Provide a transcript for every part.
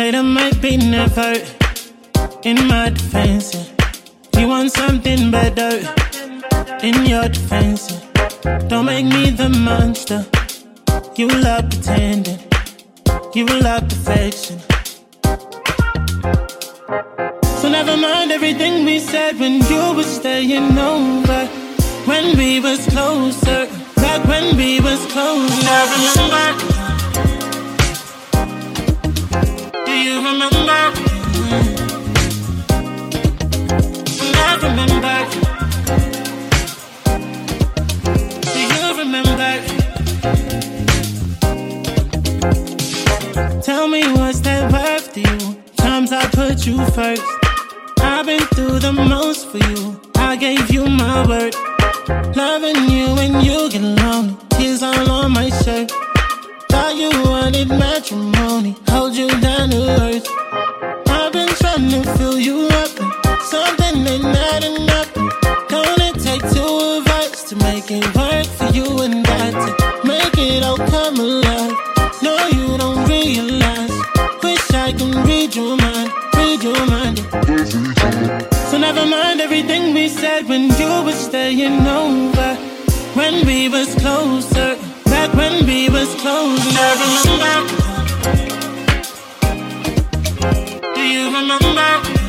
Later might be never. In my defense, yeah. you want something better. In your defense, yeah. don't make me the monster. You love pretending, you love perfection. So never mind everything we said when you were staying over. When we was closer, back when we was closer. I remember. You remember? I remember. Do you remember? Tell me what's that worth to you? Times I put you first. I've been through the most for you. I gave you my word. Loving you when you get lonely. Tears all on my shirt. Thought you wanted matrimony. Hold you down to earth. I've been trying to fill you up. And something ain't not enough. It take two of us to make it work for you and I to make it all come alive? No, you don't realize. Wish I can read your mind, read your mind. So never mind everything we said when you were staying over. When we was closer, back when we was closer. I remember. Do you remember?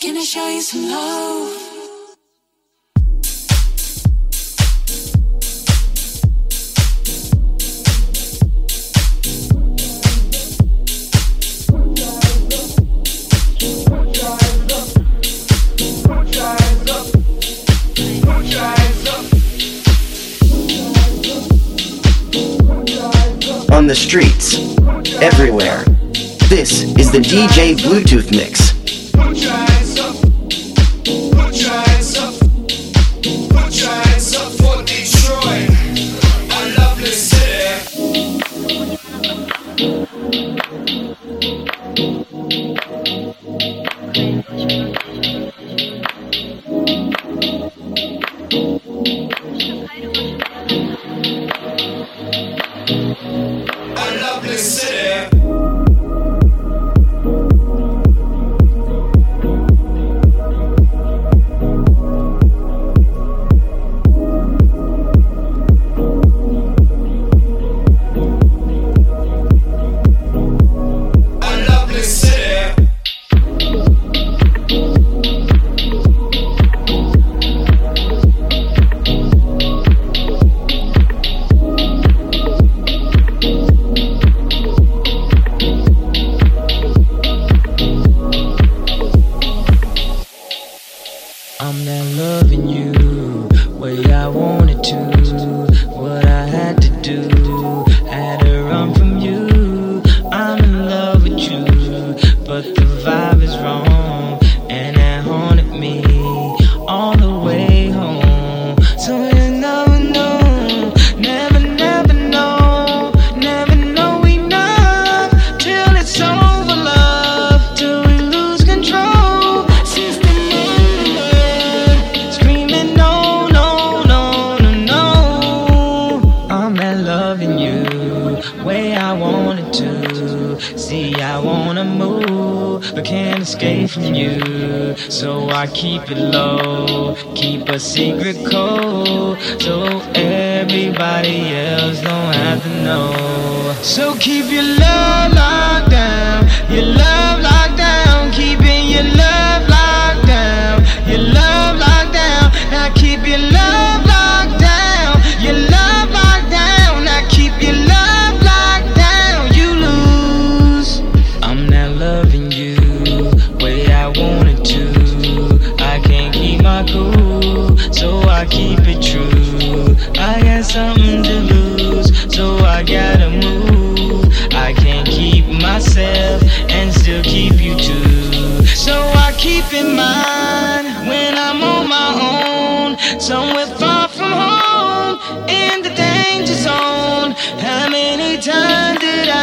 Can I show you some love? On the streets, everywhere. This is the DJ Bluetooth mix. estabelecer. So I keep it low, keep a secret code, so everybody else don't have to know. So keep your love locked down, your love locked down, keeping your love locked down, your love locked down. Now keep your love locked down, your love locked down. Now keep your love locked down. You lose, I'm not loving you.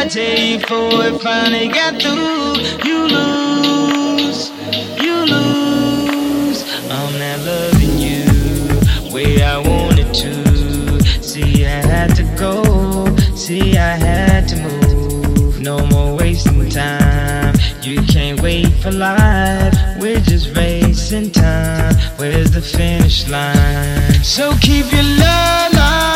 I tell you before it finally got through, you lose, you lose. I'm not loving you way I wanted to. See, I had to go. See, I had to move. No more wasting time. You can't wait for life. We're just racing time. Where's the finish line? So keep your love.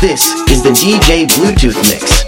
This is the DJ Bluetooth mix.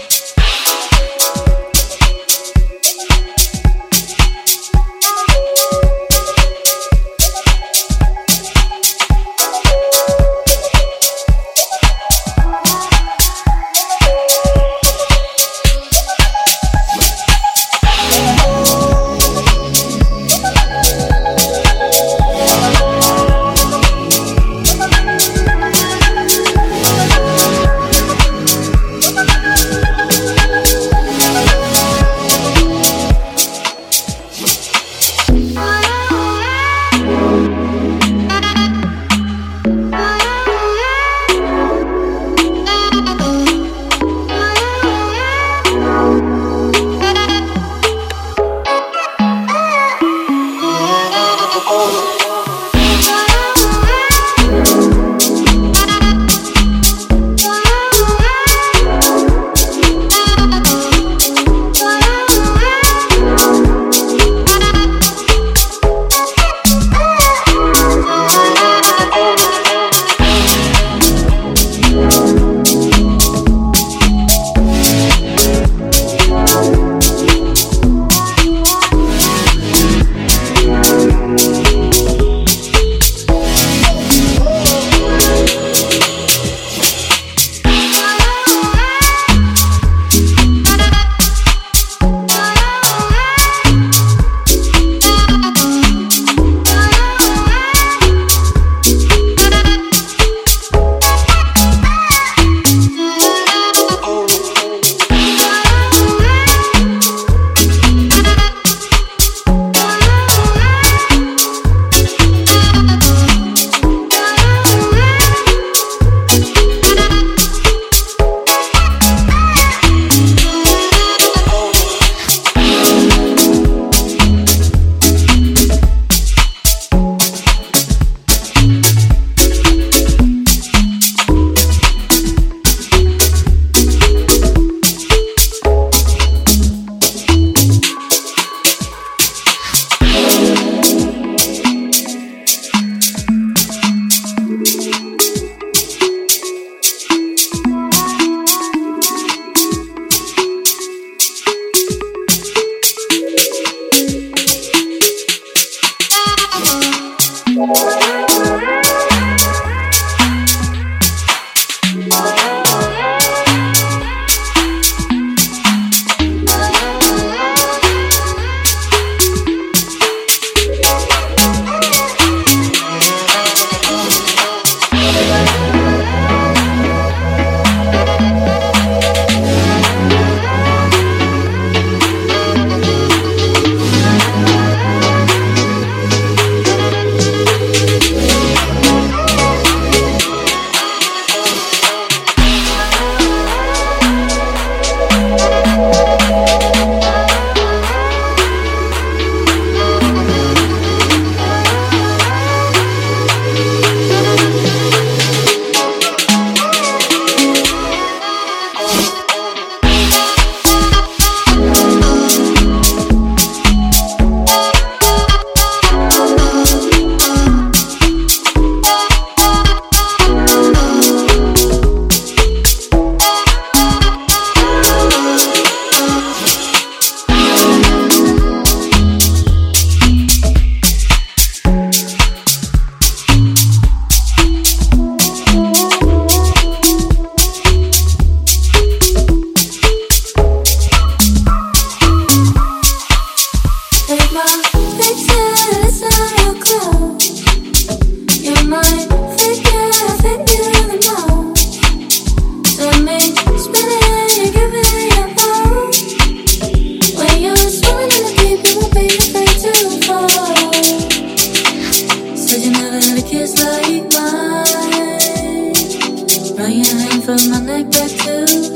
like that too.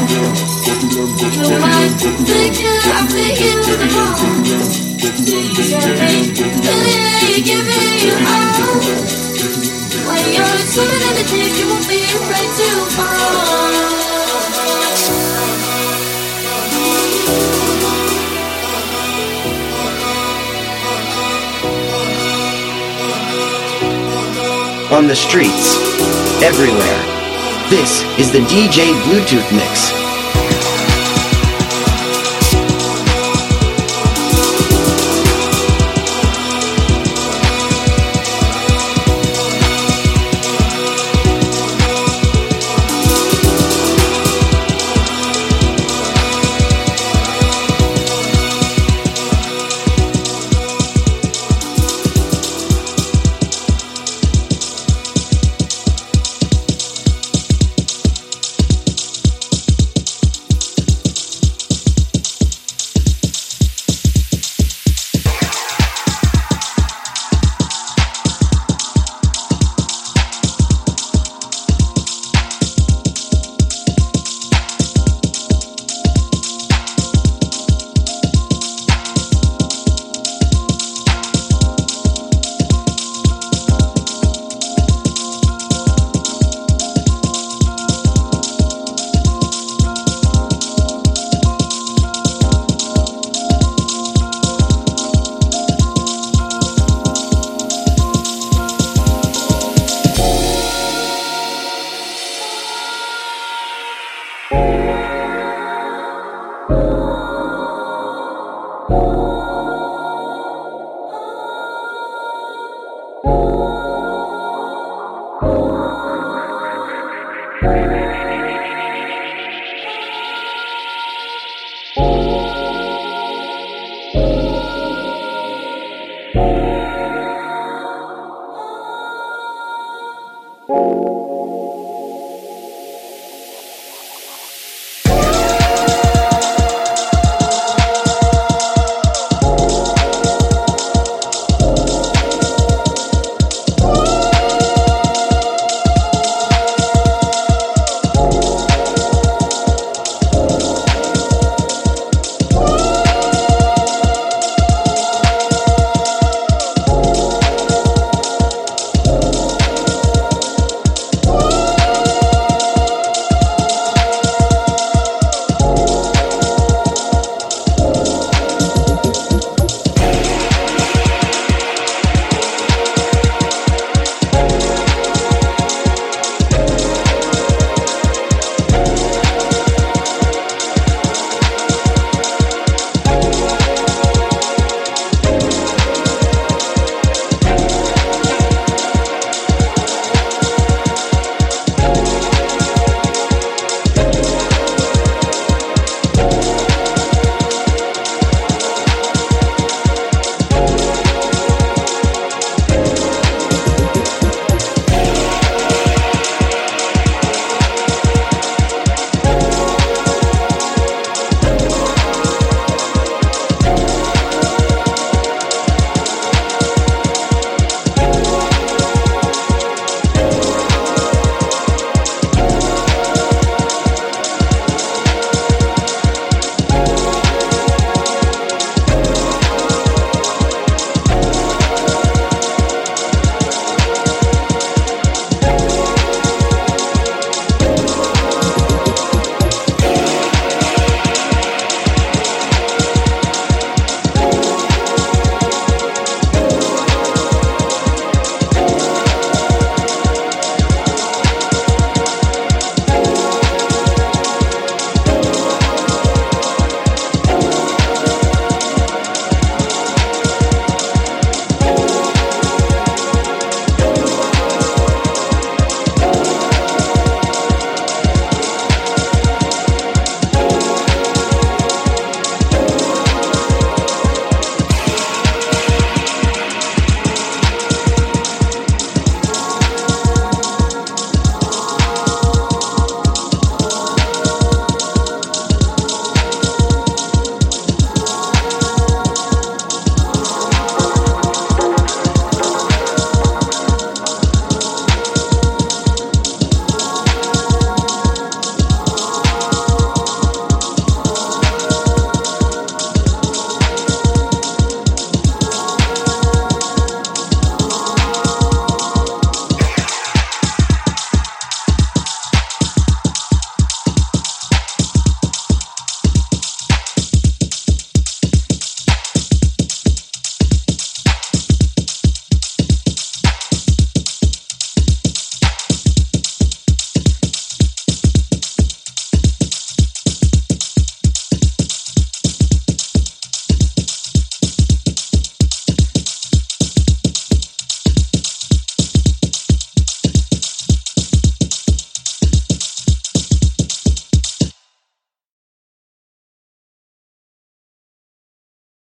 On the streets. Everywhere. This is the DJ Bluetooth Mix.